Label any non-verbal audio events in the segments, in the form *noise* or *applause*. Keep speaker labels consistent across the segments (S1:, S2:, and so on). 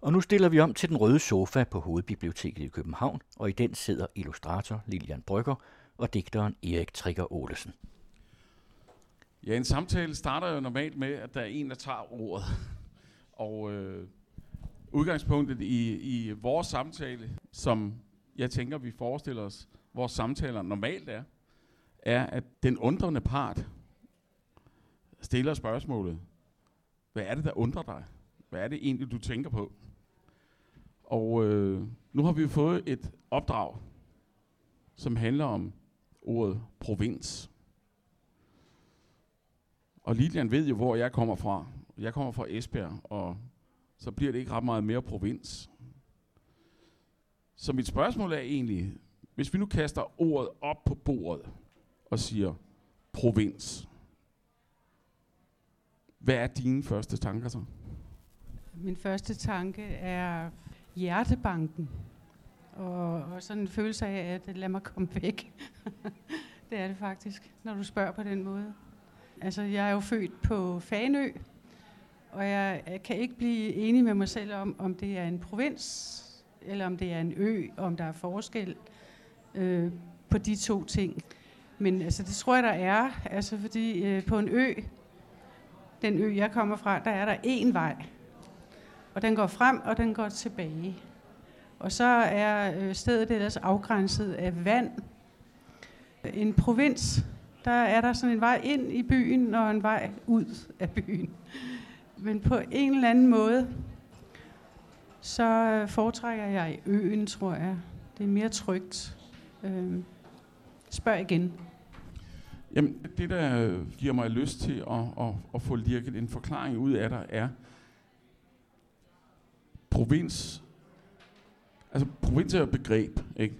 S1: Og nu stiller vi om til den røde sofa på Hovedbiblioteket i København, og i den sidder illustrator Lilian Brygger og digteren Erik Trigger Olesen.
S2: Ja, en samtale starter jo normalt med, at der er en, der tager ordet. Og øh, udgangspunktet i, i vores samtale, som jeg tænker, vi forestiller os, vores samtaler normalt er, er, at den undrende part stiller spørgsmålet, hvad er det, der undrer dig? Hvad er det egentlig, du tænker på? Og øh, nu har vi fået et opdrag, som handler om ordet provins. Og Lilian ved jo, hvor jeg kommer fra. Jeg kommer fra Esbjerg, og så bliver det ikke ret meget mere provins. Så mit spørgsmål er egentlig, hvis vi nu kaster ordet op på bordet og siger provins, hvad er dine første tanker så?
S3: Min første tanke er hjertebanken. Og, og sådan en følelse af, at lad mig komme væk. *laughs* det er det faktisk, når du spørger på den måde. Altså, jeg er jo født på Fanø, og jeg, jeg kan ikke blive enig med mig selv om, om det er en provins, eller om det er en ø, om der er forskel øh, på de to ting. Men altså, det tror jeg, der er, altså, fordi øh, på en ø, den ø, jeg kommer fra, der er der én vej. Og den går frem, og den går tilbage. Og så er øh, stedet ellers afgrænset af vand. En provins, der er der sådan en vej ind i byen og en vej ud af byen. Men på en eller anden måde, så øh, foretrækker jeg øen, tror jeg. Det er mere trygt. Øh, spørg igen.
S2: Jamen, det der øh, giver mig lyst til at, at, at få lirket en forklaring ud af dig, er provins. Altså, provins er et begreb, ikke?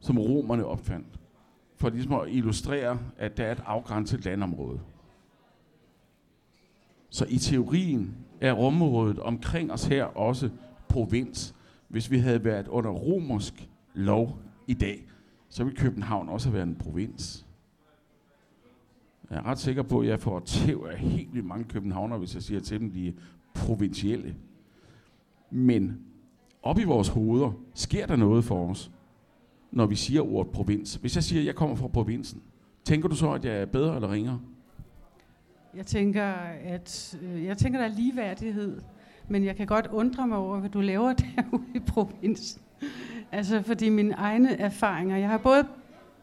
S2: Som romerne opfandt. For ligesom at illustrere, at der er et afgrænset landområde. Så i teorien er rumområdet omkring os her også provins. Hvis vi havde været under romersk lov i dag, så ville København også have været en provins. Jeg er ret sikker på, at jeg får tæv af helt vildt mange københavner, hvis jeg siger til dem, de er provincielle. Men op i vores hoveder sker der noget for os, når vi siger ordet provins. Hvis jeg siger, at jeg kommer fra provinsen, tænker du så, at jeg er bedre eller ringere?
S3: Jeg tænker, at øh, jeg tænker, der er ligeværdighed, men jeg kan godt undre mig over, hvad du laver *laughs* derude i provinsen. Altså, fordi mine egne erfaringer, jeg har både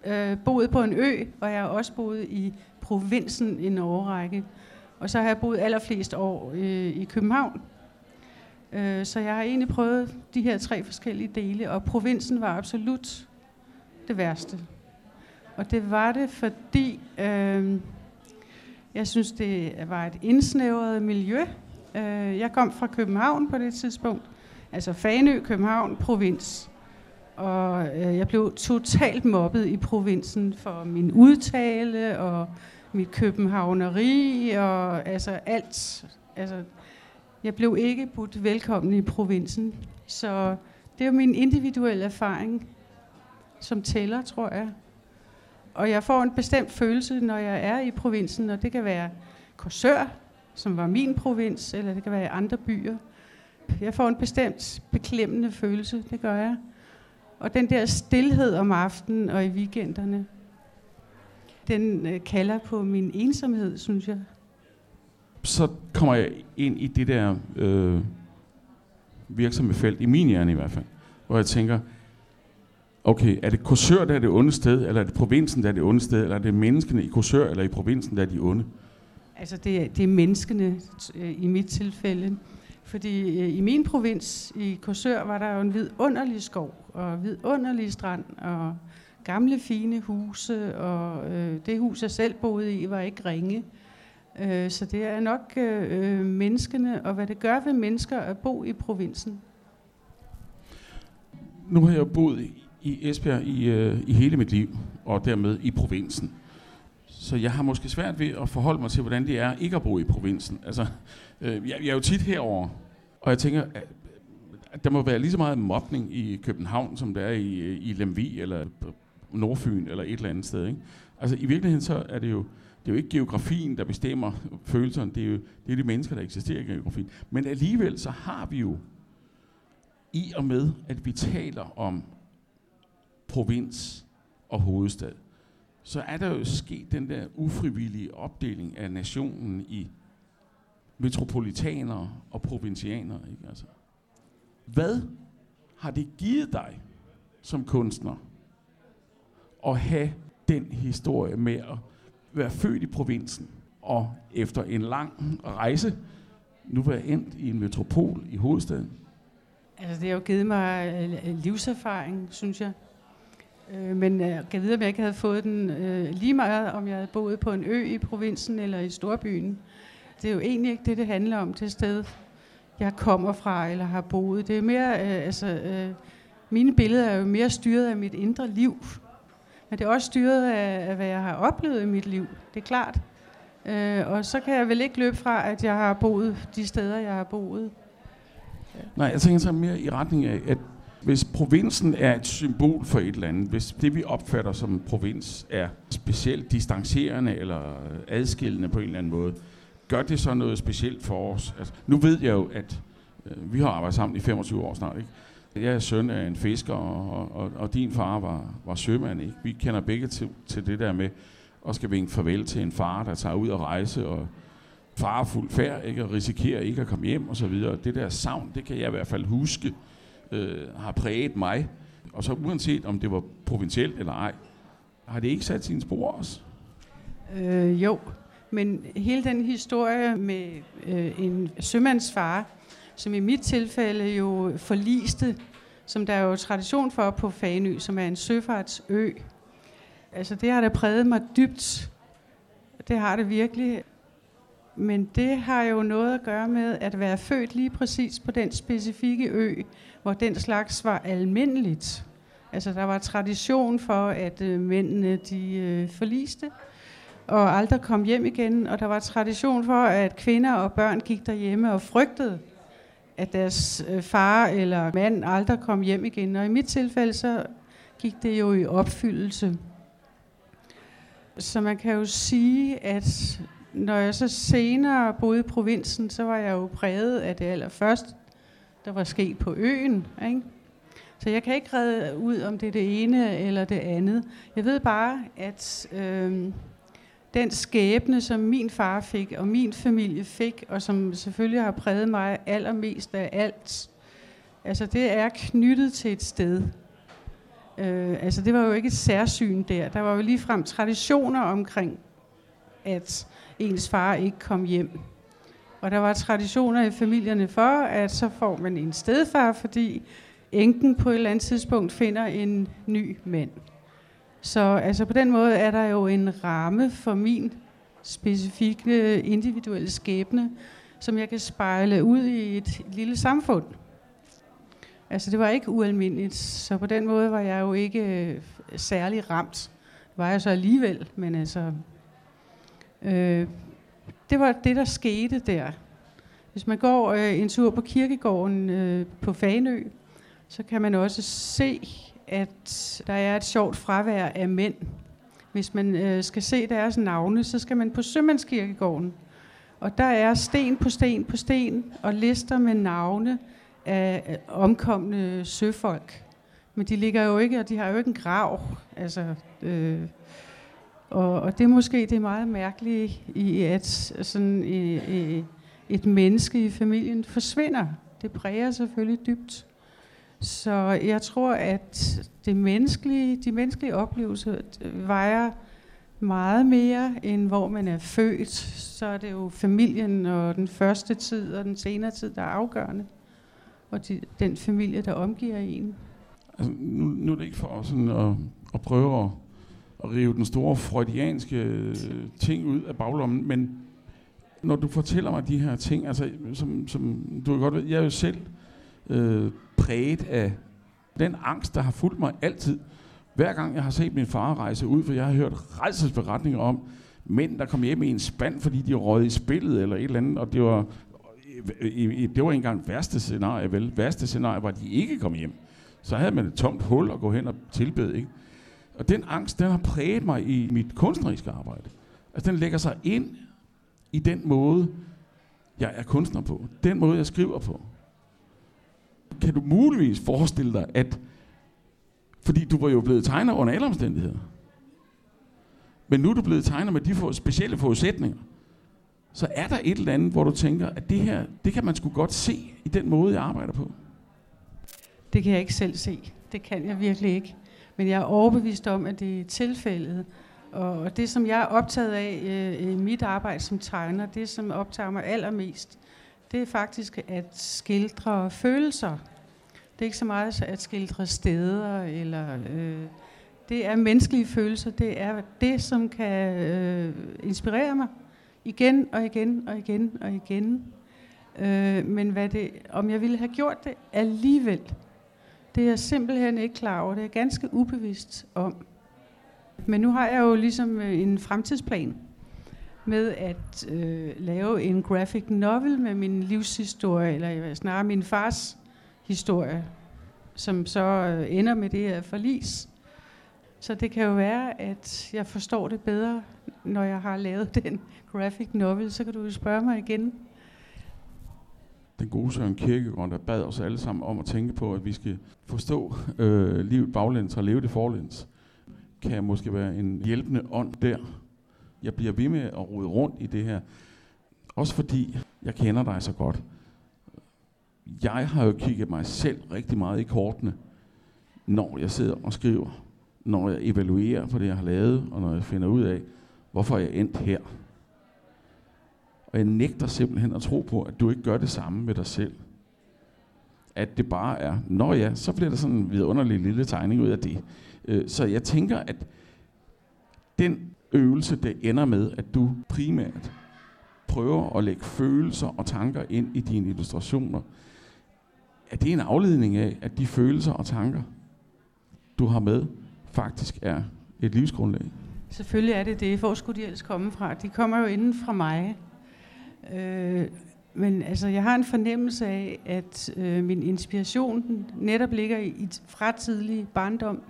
S3: øh, boet på en ø, og jeg har også boet i provinsen i en årrække. Og så har jeg boet allerflest år øh, i København. Øh, så jeg har egentlig prøvet de her tre forskellige dele, og provinsen var absolut det værste. Og det var det, fordi øh, jeg synes, det var et indsnævret miljø. Øh, jeg kom fra København på det tidspunkt, altså Fanø, København, provins. Og øh, jeg blev totalt mobbet i provinsen for min udtale og mit københavneri og altså alt. Altså, jeg blev ikke budt velkommen i provinsen. Så det er min individuelle erfaring, som tæller, tror jeg. Og jeg får en bestemt følelse, når jeg er i provinsen, og det kan være Korsør, som var min provins, eller det kan være andre byer. Jeg får en bestemt beklemmende følelse, det gør jeg. Og den der stillhed om aftenen og i weekenderne, den øh, kalder på min ensomhed, synes jeg.
S2: Så kommer jeg ind i det der øh, virksomme felt, i min hjerne i hvert fald, hvor jeg tænker, okay, er det Korsør, der er det onde sted, eller er det provinsen, der er det onde sted, eller er det menneskene i Korsør eller i provinsen, der er de onde?
S3: Altså det, er, det er menneskene øh, i mit tilfælde. Fordi øh, i min provins, i Korsør, var der jo en vidunderlig skov, og vidunderlig strand, og gamle fine huse, og øh, det hus, jeg selv boede i, var ikke ringe. Øh, så det er nok øh, menneskene, og hvad det gør ved mennesker at bo i provinsen.
S2: Nu har jeg boet i Esbjerg i, øh, i hele mit liv, og dermed i provinsen. Så jeg har måske svært ved at forholde mig til, hvordan det er ikke at bo i provinsen. Altså, øh, jeg, jeg er jo tit herover, og jeg tænker, at der må være lige så meget mobning i København, som der er i, øh, i Lemvi eller Nordfyn eller et eller andet sted. Ikke? Altså i virkeligheden så er det jo, det er jo ikke geografien, der bestemmer følelserne, det er jo det er de mennesker, der eksisterer i geografien. Men alligevel så har vi jo, i og med at vi taler om provins og hovedstad, så er der jo sket den der ufrivillige opdeling af nationen i metropolitanere og provincianere. Ikke? Altså, hvad har det givet dig som kunstner at have den historie med at være født i provinsen og efter en lang rejse nu være endt i en metropol i hovedstaden?
S3: Altså, det har jo givet mig øh, livserfaring, synes jeg. Øh, men øh, jeg kan vide, om jeg ikke havde fået den lige meget, om jeg havde boet på en ø i provinsen eller i storbyen. Det er jo egentlig ikke det, det handler om til sted, jeg kommer fra eller har boet. Det er mere, altså, mine billeder er jo mere styret af mit indre liv. Men det er også styret af, af hvad jeg har oplevet i mit liv. Det er klart. Øh, og så kan jeg vel ikke løbe fra, at jeg har boet de steder, jeg har boet.
S2: Nej, jeg tænker så mere i retning af, at hvis provinsen er et symbol for et eller andet, hvis det vi opfatter som provins er specielt distancerende eller adskillende på en eller anden måde, gør det så noget specielt for os? Altså, nu ved jeg jo, at øh, vi har arbejdet sammen i 25 år snart, ikke? Jeg er søn af en fisker, og, og, og din far var, var sømand. Ikke? Vi kender begge til, til det der med at skal vinke farvel til en far, der tager ud og rejse, og farefuld færd, ikke? og risikerer ikke at komme hjem og så videre. Det der savn, det kan jeg i hvert fald huske, øh, har præget mig. Og så uanset om det var provincielt eller ej, har det ikke sat sine spor også?
S3: Øh, jo, men hele den historie med øh, en sømandsfar, som i mit tilfælde jo forliste, som der er jo tradition for på Fanø, som er en søfartsø. Altså det har da præget mig dybt. Det har det virkelig. Men det har jo noget at gøre med at være født lige præcis på den specifikke ø, hvor den slags var almindeligt. Altså der var tradition for, at øh, mændene de øh, forliste og aldrig kom hjem igen, og der var tradition for, at kvinder og børn gik derhjemme og frygtede, at deres øh, far eller mand aldrig kom hjem igen. Og i mit tilfælde, så gik det jo i opfyldelse. Så man kan jo sige, at når jeg så senere boede i provinsen, så var jeg jo præget af det allerførste, der var sket på øen. Ikke? Så jeg kan ikke redde ud, om det er det ene eller det andet. Jeg ved bare, at øh, den skæbne, som min far fik, og min familie fik, og som selvfølgelig har præget mig allermest af alt, altså det er knyttet til et sted. Øh, altså det var jo ikke et særsyn der. Der var jo ligefrem traditioner omkring, at ens far ikke kom hjem. Og der var traditioner i familierne for, at så får man en stedfar, fordi enken på et eller andet tidspunkt finder en ny mand. Så altså på den måde er der jo en ramme for min specifikke individuelle skæbne, som jeg kan spejle ud i et lille samfund. Altså det var ikke ualmindeligt, så på den måde var jeg jo ikke øh, særlig ramt. Det var jeg så alligevel, men altså... Øh, det var det, der skete der. Hvis man går øh, en tur på kirkegården øh, på Fanø, så kan man også se, at der er et sjovt fravær af mænd. Hvis man øh, skal se deres navne, så skal man på Sømandskirkegården. Og der er sten på sten på sten og lister med navne af øh, omkomne søfolk. Men de ligger jo ikke, og de har jo ikke en grav. Altså, øh, og, og det er måske det meget mærkelige i, at sådan, i, i, et menneske i familien forsvinder. Det præger selvfølgelig dybt. Så jeg tror, at det menneskelige, de menneskelige oplevelser øh, vejer meget mere, end hvor man er født. Så er det jo familien og den første tid og den senere tid, der er afgørende. Og de, den familie, der omgiver en.
S2: Altså, nu, nu er det ikke for sådan at, at prøve at, at rive den store freudianske øh, ting ud af baglommen, men når du fortæller mig de her ting, altså, som, som du godt ved, jeg er jo selv øh, præget af den angst, der har fulgt mig altid. Hver gang jeg har set min far rejse ud, for jeg har hørt rejselsberetninger om mænd, der kom hjem i en spand, fordi de røg i spillet eller et eller andet, og det var, det var ikke engang værste scenarie, vel? Værste scenarie var, at de ikke kom hjem. Så havde man et tomt hul at gå hen og tilbede, ikke? Og den angst, den har præget mig i mit kunstneriske arbejde. Altså den lægger sig ind i den måde, jeg er kunstner på. Den måde, jeg skriver på. Kan du muligvis forestille dig, at fordi du var jo blevet tegner under alle omstændigheder. Men nu er du blevet tegner med de for, specielle forudsætninger. Så er der et eller andet, hvor du tænker, at det her, det kan man sgu godt se i den måde, jeg arbejder på.
S3: Det kan jeg ikke selv se. Det kan jeg virkelig ikke. Men jeg er overbevist om, at det er tilfældet. Og det, som jeg er optaget af øh, i mit arbejde som tegner, det, som optager mig allermest, det er faktisk at skildre følelser. Det er ikke så meget at skildre steder, eller øh, det er menneskelige følelser. Det er det, som kan øh, inspirere mig igen og igen og igen og igen. Øh, men hvad det, om jeg ville have gjort det alligevel, det er jeg simpelthen ikke klar over. Det er jeg ganske ubevidst om. Men nu har jeg jo ligesom øh, en fremtidsplan med at øh, lave en graphic novel med min livshistorie, eller snarere min fars historie, som så øh, ender med det her forlis. Så det kan jo være, at jeg forstår det bedre, når jeg har lavet *laughs* den graphic novel. Så kan du jo spørge mig igen.
S2: Den gode Søren Kirkegaard, der bad os alle sammen om at tænke på, at vi skal forstå øh, livet baglæns og leve det forlæns kan måske være en hjælpende ånd der. Jeg bliver ved med at rode rundt i det her. Også fordi jeg kender dig så godt. Jeg har jo kigget mig selv rigtig meget i kortene, når jeg sidder og skriver. Når jeg evaluerer på det, jeg har lavet, og når jeg finder ud af, hvorfor jeg endt her. Og jeg nægter simpelthen at tro på, at du ikke gør det samme med dig selv. At det bare er, når ja, så bliver der sådan en vidunderlig lille tegning ud af det. Øh, så jeg tænker, at den øvelse, det ender med, at du primært prøver at lægge følelser og tanker ind i dine illustrationer, er det en afledning af, at de følelser og tanker, du har med, faktisk er et livsgrundlag?
S3: Selvfølgelig er det det. Hvor skulle de ellers komme fra? De kommer jo inden fra mig. Øh, men altså, jeg har en fornemmelse af, at øh, min inspiration netop ligger i, i fra tidlig barndom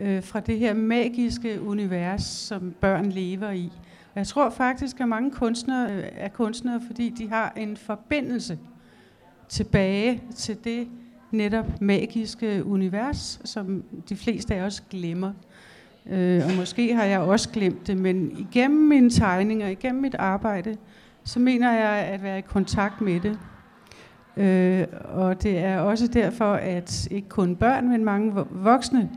S3: øh, fra det her magiske univers, som børn lever i. Og jeg tror faktisk, at mange kunstnere øh, er kunstnere, fordi de har en forbindelse tilbage til det netop magiske univers, som de fleste af os glemmer. Øh, og måske har jeg også glemt det, men igennem mine tegninger, igennem mit arbejde, så mener jeg at være i kontakt med det. Øh, og det er også derfor, at ikke kun børn, men mange voksne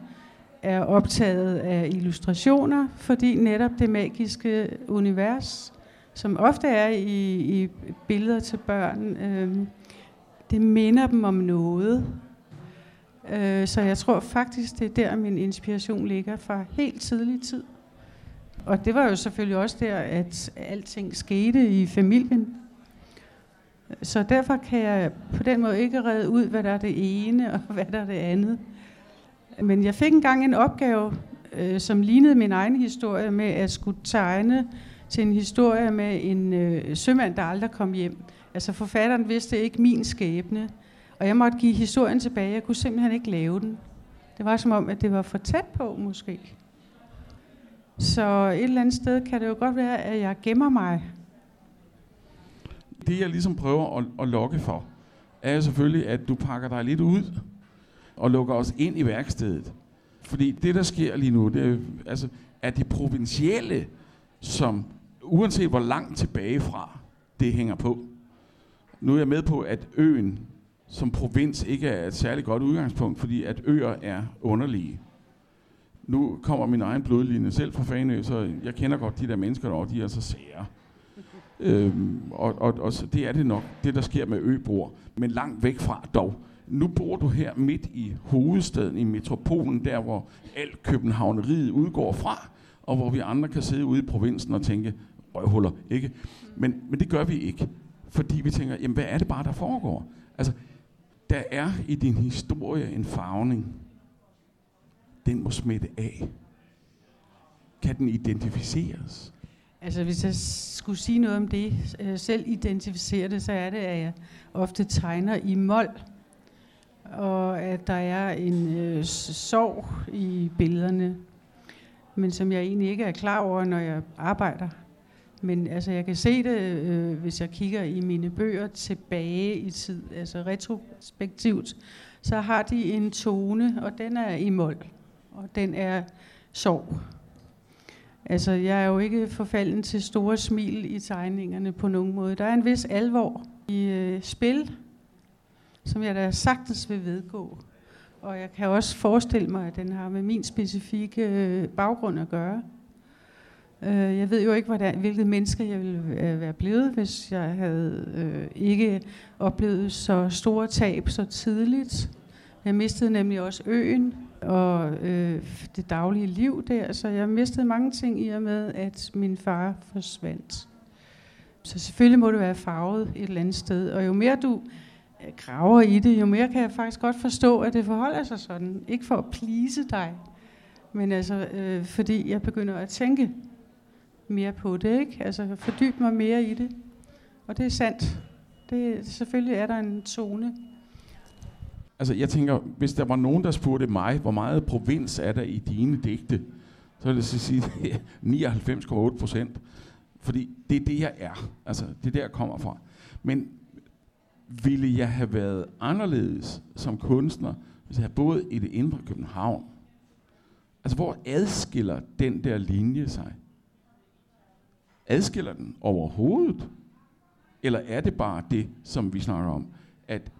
S3: er optaget af illustrationer, fordi netop det magiske univers, som ofte er i, i billeder til børn, øh, det minder dem om noget. Øh, så jeg tror faktisk, det er der, min inspiration ligger fra helt tidlig tid. Og det var jo selvfølgelig også der, at alting skete i familien. Så derfor kan jeg på den måde ikke redde ud, hvad der er det ene og *laughs* hvad der er det andet. Men jeg fik engang en opgave, øh, som lignede min egen historie, med at skulle tegne til en historie med en øh, sømand, der aldrig kom hjem. Altså forfatteren vidste ikke min skæbne, og jeg måtte give historien tilbage. Jeg kunne simpelthen ikke lave den. Det var som om, at det var for tæt på, måske. Så et eller andet sted kan det jo godt være, at jeg gemmer mig.
S2: Det jeg ligesom prøver at, at lokke for, er selvfølgelig, at du pakker dig lidt ud og lukker os ind i værkstedet. Fordi det, der sker lige nu, det er, altså, er de provincielle, som uanset hvor langt tilbage fra det hænger på. Nu er jeg med på, at øen som provins ikke er et særligt godt udgangspunkt, fordi at øer er underlige. Nu kommer min egen blodlinje selv fra Fanø, så jeg kender godt de der mennesker derovre, de er så sære. øhm, og, og, og så det er det nok, det der sker med øbroer, men langt væk fra dog nu bor du her midt i hovedstaden, i metropolen, der hvor alt københavneriet udgår fra, og hvor vi andre kan sidde ude i provinsen og tænke, røvhuller, ikke? Men, men det gør vi ikke, fordi vi tænker, jamen hvad er det bare, der foregår? Altså, der er i din historie en farvning. Den må smitte af. Kan den identificeres?
S3: Altså hvis jeg skulle sige noget om det, øh, selv identificere det, så er det, at jeg ofte tegner i mål og at der er en øh, sorg i billederne. men som jeg egentlig ikke er klar over, når jeg arbejder. Men altså, jeg kan se det, øh, hvis jeg kigger i mine bøger tilbage i tid, altså retrospektivt, så har de en tone, og den er i mål, og den er sorg. Altså, jeg er jo ikke forfalden til store smil i tegningerne på nogen måde. Der er en vis alvor i øh, spil, som jeg da sagtens vil vedgå. Og jeg kan også forestille mig, at den har med min specifikke øh, baggrund at gøre. Øh, jeg ved jo ikke, hvordan, hvilket menneske jeg ville øh, være blevet, hvis jeg havde øh, ikke oplevet så store tab så tidligt. Jeg mistede nemlig også øen og øh, det daglige liv der, så jeg mistede mange ting i og med, at min far forsvandt. Så selvfølgelig må det være farvet et eller andet sted, og jo mere du Øh, graver i det, jo mere kan jeg faktisk godt forstå, at det forholder sig sådan. Ikke for at plise dig, men altså, øh, fordi jeg begynder at tænke mere på det, ikke? Altså fordybe mig mere i det. Og det er sandt. Det, selvfølgelig er der en tone.
S2: Altså jeg tænker, hvis der var nogen, der spurgte mig, hvor meget provins er der i dine digte, så vil jeg sige *laughs* 99,8 procent. Fordi det er det, jeg er. Altså, det er der, jeg kommer fra. Men ville jeg have været anderledes som kunstner, hvis jeg havde boet i det indre København? Altså, hvor adskiller den der linje sig? Adskiller den overhovedet? Eller er det bare det, som vi snakker om, at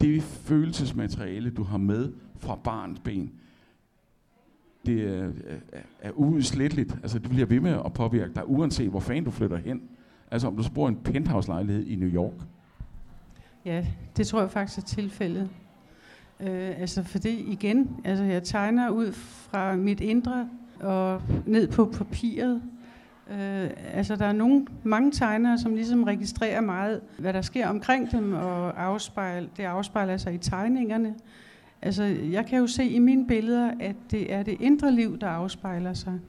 S2: det følelsesmateriale, du har med fra barns ben, det er, er, er uudsletteligt. Altså, det bliver ved med at påvirke dig, uanset hvor fanden du flytter hen. Altså, om du bor i en penthouse-lejlighed i New York.
S3: Ja, det tror jeg faktisk er tilfældet. Øh, altså, fordi igen, altså, jeg tegner ud fra mit indre og ned på papiret, Øh, altså der er nogle, mange tegnere, som ligesom registrerer meget, hvad der sker omkring dem, og afspejl, det afspejler sig i tegningerne. Altså jeg kan jo se i mine billeder, at det er det indre liv, der afspejler sig.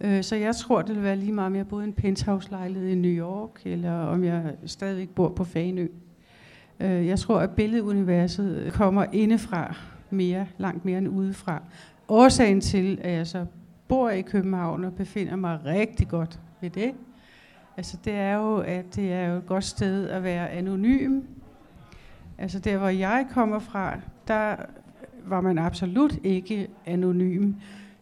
S3: Øh, så jeg tror, det vil være lige meget, om jeg boede i en penthouse-lejlighed i New York, eller om jeg stadigvæk bor på Fanø. Øh, jeg tror, at billeduniverset kommer indefra mere, langt mere end udefra. Årsagen til, at jeg så bor i København og befinder mig rigtig godt ved det, altså det er jo, at det er jo et godt sted at være anonym. Altså der, hvor jeg kommer fra, der var man absolut ikke anonym.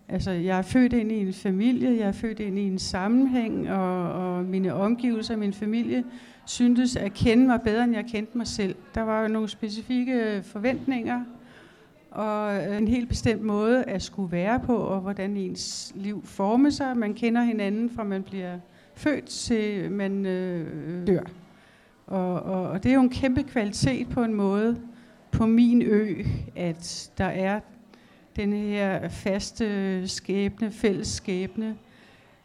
S3: Altså, jeg er født ind i en familie, jeg er født ind i en sammenhæng, og, og mine omgivelser, min familie, syntes at kende mig bedre, end jeg kendte mig selv. Der var jo nogle specifikke forventninger, og en helt bestemt måde at skulle være på, og hvordan ens liv former sig. Man kender hinanden fra man bliver født til man øh, dør. Og, og, og det er jo en kæmpe kvalitet på en måde på min ø, at der er den her faste skæbne, fælles skæbne.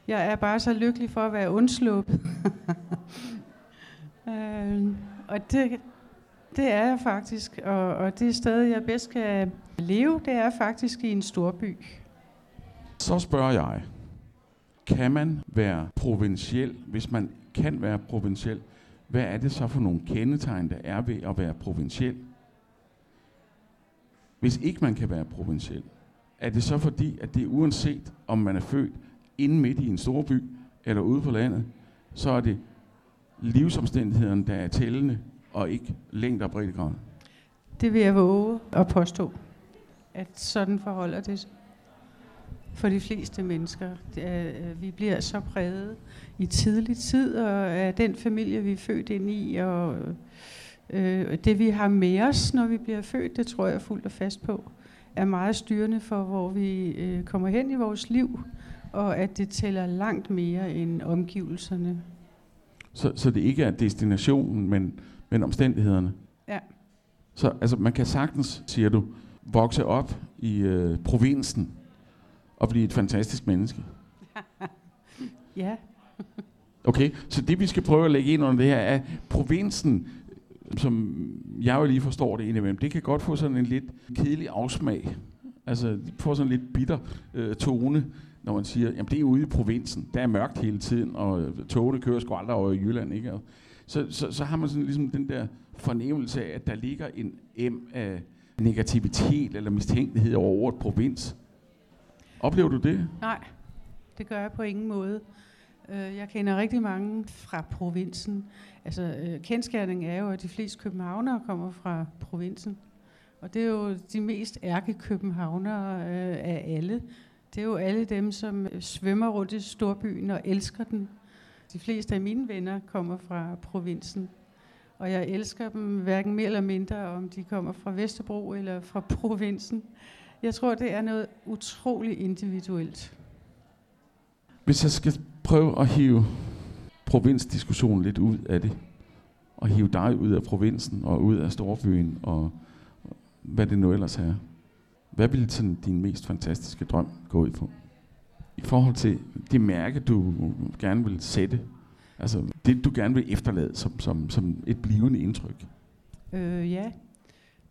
S3: Jeg er bare så lykkelig for at være undsluppet. *laughs* øh, og det, det er jeg faktisk, og, og det sted, jeg bedst kan leve, det er faktisk i en storby.
S2: Så spørger jeg, kan man være provinciel? Hvis man kan være provinciel, hvad er det så for nogle kendetegn, der er ved at være provinciel? Hvis ikke man kan være provinciel, er det så fordi, at det uanset om man er født inde midt i en stor by eller ude på landet, så er det livsomstændighederne, der er tællende, og ikke længder og breddegrad?
S3: Det vil jeg våge at påstå, at sådan forholder det sig for de fleste mennesker. Øh, vi bliver så præget i tidlig tid, og af den familie, vi er født ind i, og øh, det vi har med os, når vi bliver født, det tror jeg fuldt og fast på, er meget styrende for, hvor vi øh, kommer hen i vores liv, og at det tæller langt mere end omgivelserne.
S2: Så, så det ikke er destinationen, men men omstændighederne.
S3: Ja.
S2: Så altså, man kan sagtens, siger du, vokse op i øh, provinsen og blive et fantastisk menneske. *laughs*
S3: ja.
S2: okay, så det vi skal prøve at lægge ind under det her er, provinsen, som jeg jo lige forstår det indimellem, det kan godt få sådan en lidt kedelig afsmag. Altså, det får sådan en lidt bitter øh, tone, når man siger, jamen det er ude i provinsen, der er mørkt hele tiden, og øh, togene kører sgu aldrig over i Jylland, ikke? så, så, så har man sådan ligesom den der fornemmelse af, at der ligger en M af negativitet eller mistænkelighed over ordet provins. Oplever du det?
S3: Nej, det gør jeg på ingen måde. Øh, jeg kender rigtig mange fra provinsen. Altså, øh, kendskærningen er jo, at de fleste københavnere kommer fra provinsen. Og det er jo de mest ærkekøbenhavnere øh, af alle. Det er jo alle dem, som øh, svømmer rundt i storbyen og elsker den. De fleste af mine venner kommer fra provinsen. Og jeg elsker dem hverken mere eller mindre, om de kommer fra Vesterbro eller fra *laughs* provinsen. Jeg tror, det er noget utroligt individuelt.
S2: Hvis jeg skal prøve at hive provinsdiskussionen lidt ud af det, og hive dig ud af provinsen og ud af storbyen, og hvad det nu ellers er. Hvad ville sådan din mest fantastiske drøm gå ud på? I forhold til det mærke, du gerne vil sætte, altså det, du gerne vil efterlade som, som, som et blivende indtryk.
S3: Øh, ja,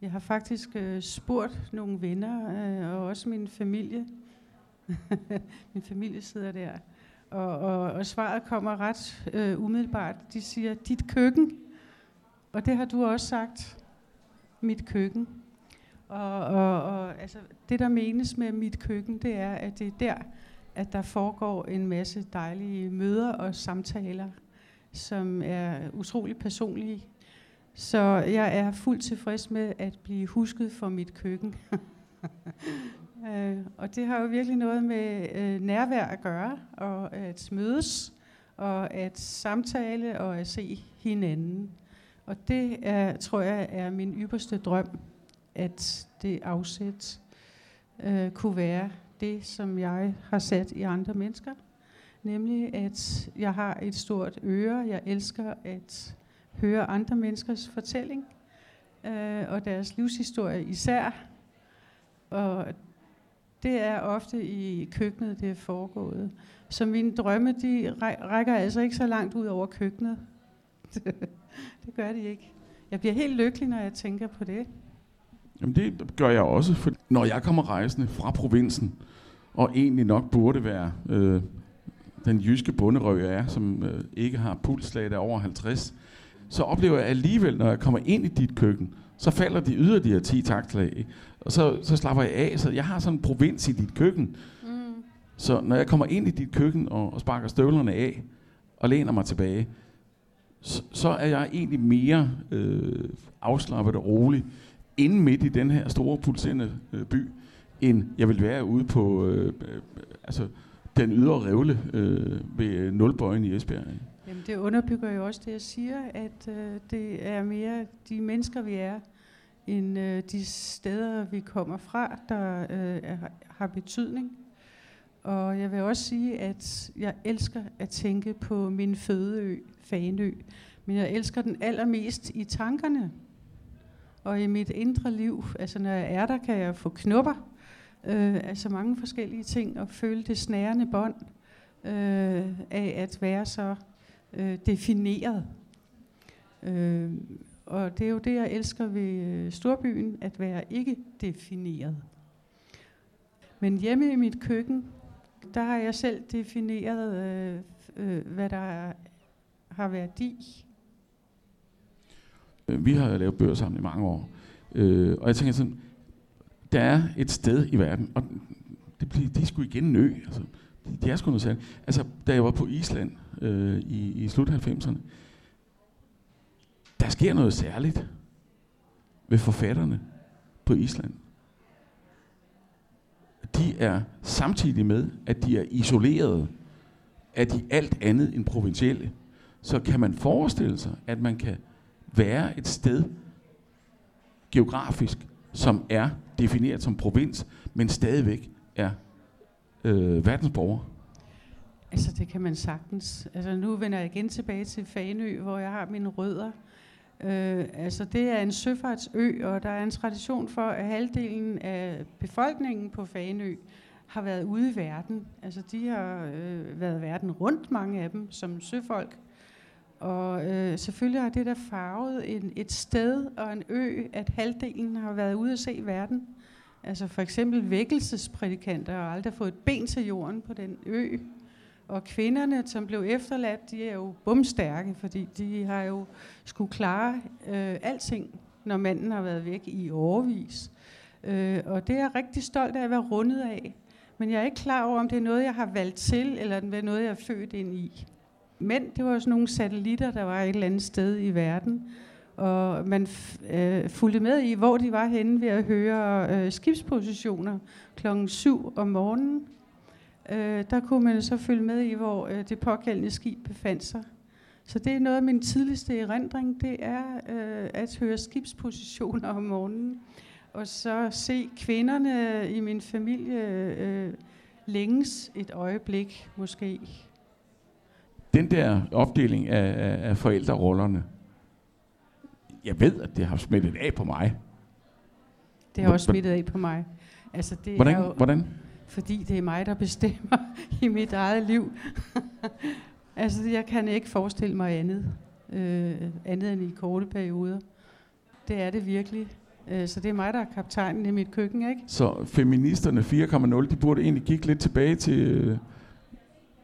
S3: jeg har faktisk øh, spurgt nogle venner, øh, og også min familie. *laughs* min familie sidder der. Og, og, og svaret kommer ret øh, umiddelbart. De siger, dit køkken. Og det har du også sagt. Mit køkken. Og, og, og altså, det, der menes med mit køkken, det er, at det er der, at der foregår en masse dejlige møder og samtaler, som er utrolig personlige. Så jeg er fuldt tilfreds med at blive husket for mit køkken. *laughs* øh, og det har jo virkelig noget med øh, nærvær at gøre, og at mødes, og at samtale og at se hinanden. Og det er, tror jeg er min ypperste drøm at det afsæt øh, kunne være det, som jeg har sat i andre mennesker. Nemlig, at jeg har et stort øre. Jeg elsker at høre andre menneskers fortælling, øh, og deres livshistorie især. Og det er ofte i køkkenet, det er foregået. Så mine drømme, de rækker altså ikke så langt ud over køkkenet. *laughs* det gør de ikke. Jeg bliver helt lykkelig, når jeg tænker på det.
S2: Jamen det gør jeg også, for når jeg kommer rejsende fra provinsen, og egentlig nok burde være øh, den jyske bunderøv, jeg er, som øh, ikke har pulslag der over 50, så oplever jeg alligevel, når jeg kommer ind i dit køkken, så falder de yderligere 10 taktlag, og så, så slapper jeg af. Så jeg har sådan en provins i dit køkken. Mm. Så når jeg kommer ind i dit køkken og, og sparker støvlerne af, og læner mig tilbage, så, så er jeg egentlig mere øh, afslappet og rolig, inde midt i den her store pulserende øh, by, end jeg vil være ude på øh, øh, altså, den ydre revle øh, ved øh, Nulbøjen i Esbjerg.
S3: Jamen, det underbygger jo også det, jeg siger, at øh, det er mere de mennesker, vi er, end øh, de steder, vi kommer fra, der øh, er, har betydning. Og jeg vil også sige, at jeg elsker at tænke på min fødeø, Fanø, men jeg elsker den allermest i tankerne og i mit indre liv. Altså når jeg er der, kan jeg få knupper, øh, altså mange forskellige ting, og føle det snærende bånd øh, af at være så øh, defineret. Øh, og det er jo det, jeg elsker ved øh, storbyen, at være ikke defineret. Men hjemme i mit køkken, der har jeg selv defineret, øh, øh, hvad der har værdi
S2: Øh, vi har lavet bøger sammen i mange år. Øh, og jeg tænker sådan, der er et sted i verden, og det, bliver, de er sgu igen nø. Altså, de, de er sgu noget særligt. Altså, da jeg var på Island øh, i, i slut 90'erne, der sker noget særligt ved forfatterne på Island. De er samtidig med, at de er isolerede, at de alt andet end provincielle. Så kan man forestille sig, at man kan være et sted geografisk, som er defineret som provins, men stadigvæk er øh, verdensborger?
S3: Altså det kan man sagtens. Altså nu vender jeg igen tilbage til Fanø, hvor jeg har mine rødder. Øh, altså det er en søfartsø, og der er en tradition for, at halvdelen af befolkningen på Fanø har været ude i verden. Altså de har øh, været verden rundt, mange af dem, som søfolk. Og øh, selvfølgelig har det der farvet en, et sted og en ø, at halvdelen har været ude at se verden. Altså for eksempel vækkelsesprædikanter har aldrig fået et ben til jorden på den ø. Og kvinderne, som blev efterladt, de er jo bumstærke, fordi de har jo skulle klare øh, alting, når manden har været væk i overvis. Øh, og det er jeg rigtig stolt af at være rundet af. Men jeg er ikke klar over, om det er noget, jeg har valgt til, eller det er noget, jeg er født ind i. Men det var sådan nogle satellitter, der var et eller andet sted i verden. Og man øh, fulgte med i, hvor de var henne ved at høre øh, skibspositioner klokken 7 om morgenen. Øh, der kunne man så følge med i, hvor øh, det pågældende skib befandt sig. Så det er noget af min tidligste erindring, det er øh, at høre skibspositioner om morgenen. Og så se kvinderne i min familie øh, længes et øjeblik måske.
S2: Den der opdeling af, af, af forældrerollerne, jeg ved, at det har smittet af på mig.
S3: Det har også smittet af på mig. Altså, det
S2: hvordan,
S3: er jo,
S2: hvordan?
S3: Fordi det er mig, der bestemmer *laughs* i mit eget liv. *laughs* altså, jeg kan ikke forestille mig andet, øh, andet end i korte perioder. Det er det virkelig. Øh, så det er mig, der er kaptajnen i mit køkken, ikke?
S2: Så feministerne 4.0, de burde egentlig kigge lidt tilbage til øh,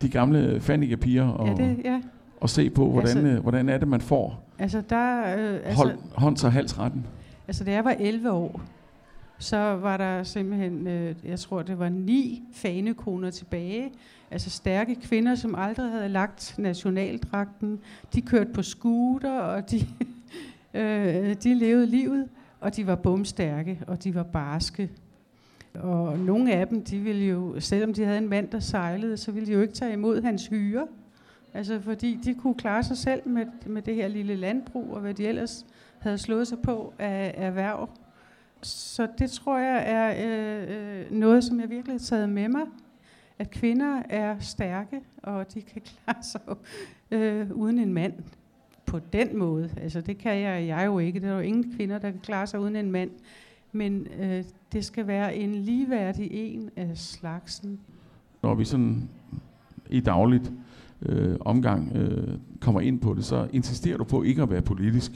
S2: de gamle Fannika-piger og,
S3: ja, det, ja.
S2: og se på, hvordan,
S3: Altså-
S2: øh, hvordan er det, man får
S3: Altså, der, øh, altså,
S2: hold, hånds- og halsretten.
S3: Altså, da jeg var 11 år, så var der simpelthen, øh, jeg tror, det var ni fanekoner tilbage. Altså stærke kvinder, som aldrig havde lagt nationaldragten. De kørte på scooter, og de, *laughs* øh, de levede livet, og de var bumstærke, og de var barske. Og nogle af dem, de ville jo, selvom de havde en mand, der sejlede, så ville de jo ikke tage imod hans hyre. Altså fordi de kunne klare sig selv med, med det her lille landbrug, og hvad de ellers havde slået sig på af erhverv. Så det tror jeg er øh, øh noget, som jeg virkelig har taget med mig. At kvinder er stærke, og de kan *laughs* klare sig øh, uden en mand på den måde. Altså det kan jeg, jeg jo ikke. Der er jo ingen kvinder, der kan klare sig uden en mand. Men øh, det skal være en ligeværdig en af slagsen.
S2: Når vi sådan i dagligt øh, omgang øh, kommer ind på det, så insisterer du på ikke at være politisk.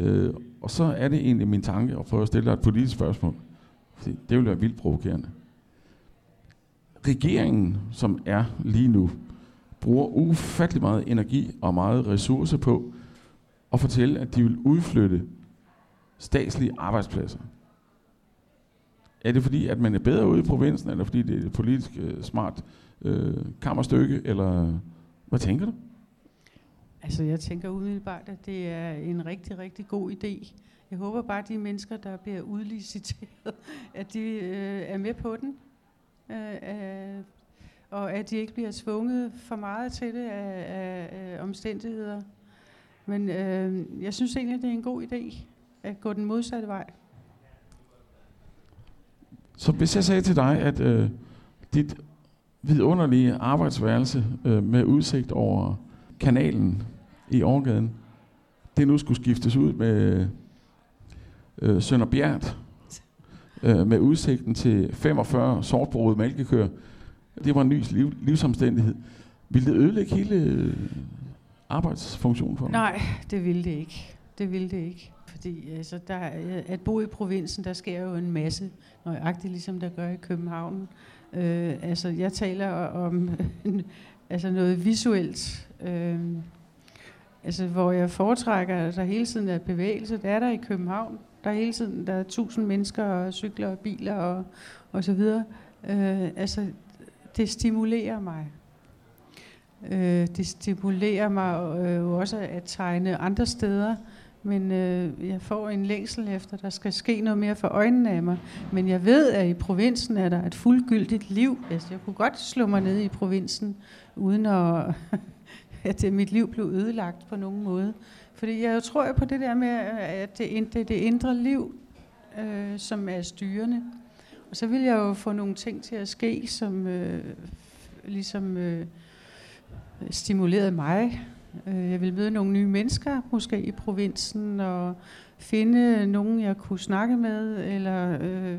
S2: Øh, og så er det egentlig min tanke at prøve at stille dig et politisk spørgsmål. Fordi det vil være vildt provokerende. Regeringen, som er lige nu, bruger ufattelig meget energi og meget ressourcer på at fortælle, at de vil udflytte statslige arbejdspladser. Er det fordi, at man er bedre ude i provinsen, eller fordi det er et politisk øh, smart øh, kammerstykke, eller hvad tænker du?
S3: Altså jeg tænker umiddelbart, at det er en rigtig, rigtig god idé. Jeg håber bare, at de mennesker, der bliver udliciteret, *laughs* at de øh, er med på den. Øh, øh, og at de ikke bliver tvunget for meget til det af, af, af omstændigheder. Men øh, jeg synes egentlig, det er en god idé at gå den modsatte vej.
S2: Så hvis jeg sagde til dig, at øh, dit vidunderlige arbejdsværelse øh, med udsigt over kanalen i Årgaden, det nu skulle skiftes ud med øh, Sønder Bjert, øh, med udsigten til 45 sortbrugede mælkekøer, det var en ny liv, livsomstændighed. Ville det ødelægge hele øh, arbejdsfunktionen for dig?
S3: Nej, det ville det ikke. Det ville det ikke. Fordi altså, der, øh, at bo i provinsen, der sker jo en masse, nøjagtigt ligesom der gør i København. Øh, altså, jeg taler om *laughs* altså noget visuelt, øh, altså, hvor jeg foretrækker, at der hele tiden er bevægelse. Det er der i København. Der er hele tiden der er tusind mennesker og cykler og biler og, og så videre. Øh, altså, det stimulerer mig. Øh, det stimulerer mig øh, også at tegne andre steder, men øh, jeg får en længsel efter, der skal ske noget mere for øjnene af mig. Men jeg ved, at i provinsen er der et fuldgyldigt liv. Altså, jeg kunne godt slå mig ned i provinsen, uden at, *laughs* at det, mit liv blev ødelagt på nogen måde. Fordi jeg tror jo på det der med, at det, det det indre liv, øh, som er styrende. Og så vil jeg jo få nogle ting til at ske, som øh, ligesom øh, stimulerede mig. Øh, Jeg vil møde nogle nye mennesker, måske i provinsen, og finde nogen, jeg kunne snakke med, eller øh,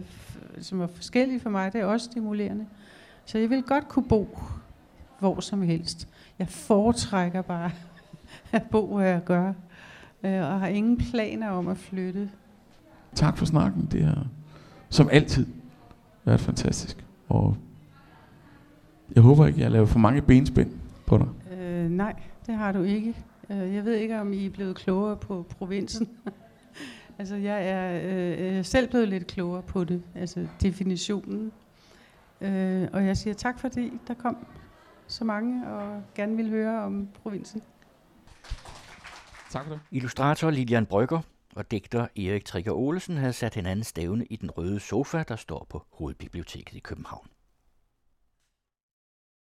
S3: som var forskellige for mig. Det er også stimulerende. Så jeg vil godt kunne bo hvor som helst. Jeg foretrækker bare *laughs* at bo, hvor jeg gør, øh, og har ingen planer om at flytte.
S2: Tak for snakken. Det har som altid været fantastisk. Og jeg håber ikke, jeg laver for mange benspænd på dig.
S3: Øh, nej, det har du ikke. Øh, jeg ved ikke, om I er blevet klogere på provinsen. *laughs* altså, jeg er øh, øh, selv blevet lidt klogere på det, altså definitionen. Øh, og jeg siger tak, fordi der kom så mange og gerne vil høre om provinsen.
S2: Tak for det.
S1: Illustrator Lilian Brygger og digter Erik Trigger Olesen havde sat hinanden stævne i den røde sofa, der står på Hovedbiblioteket i København.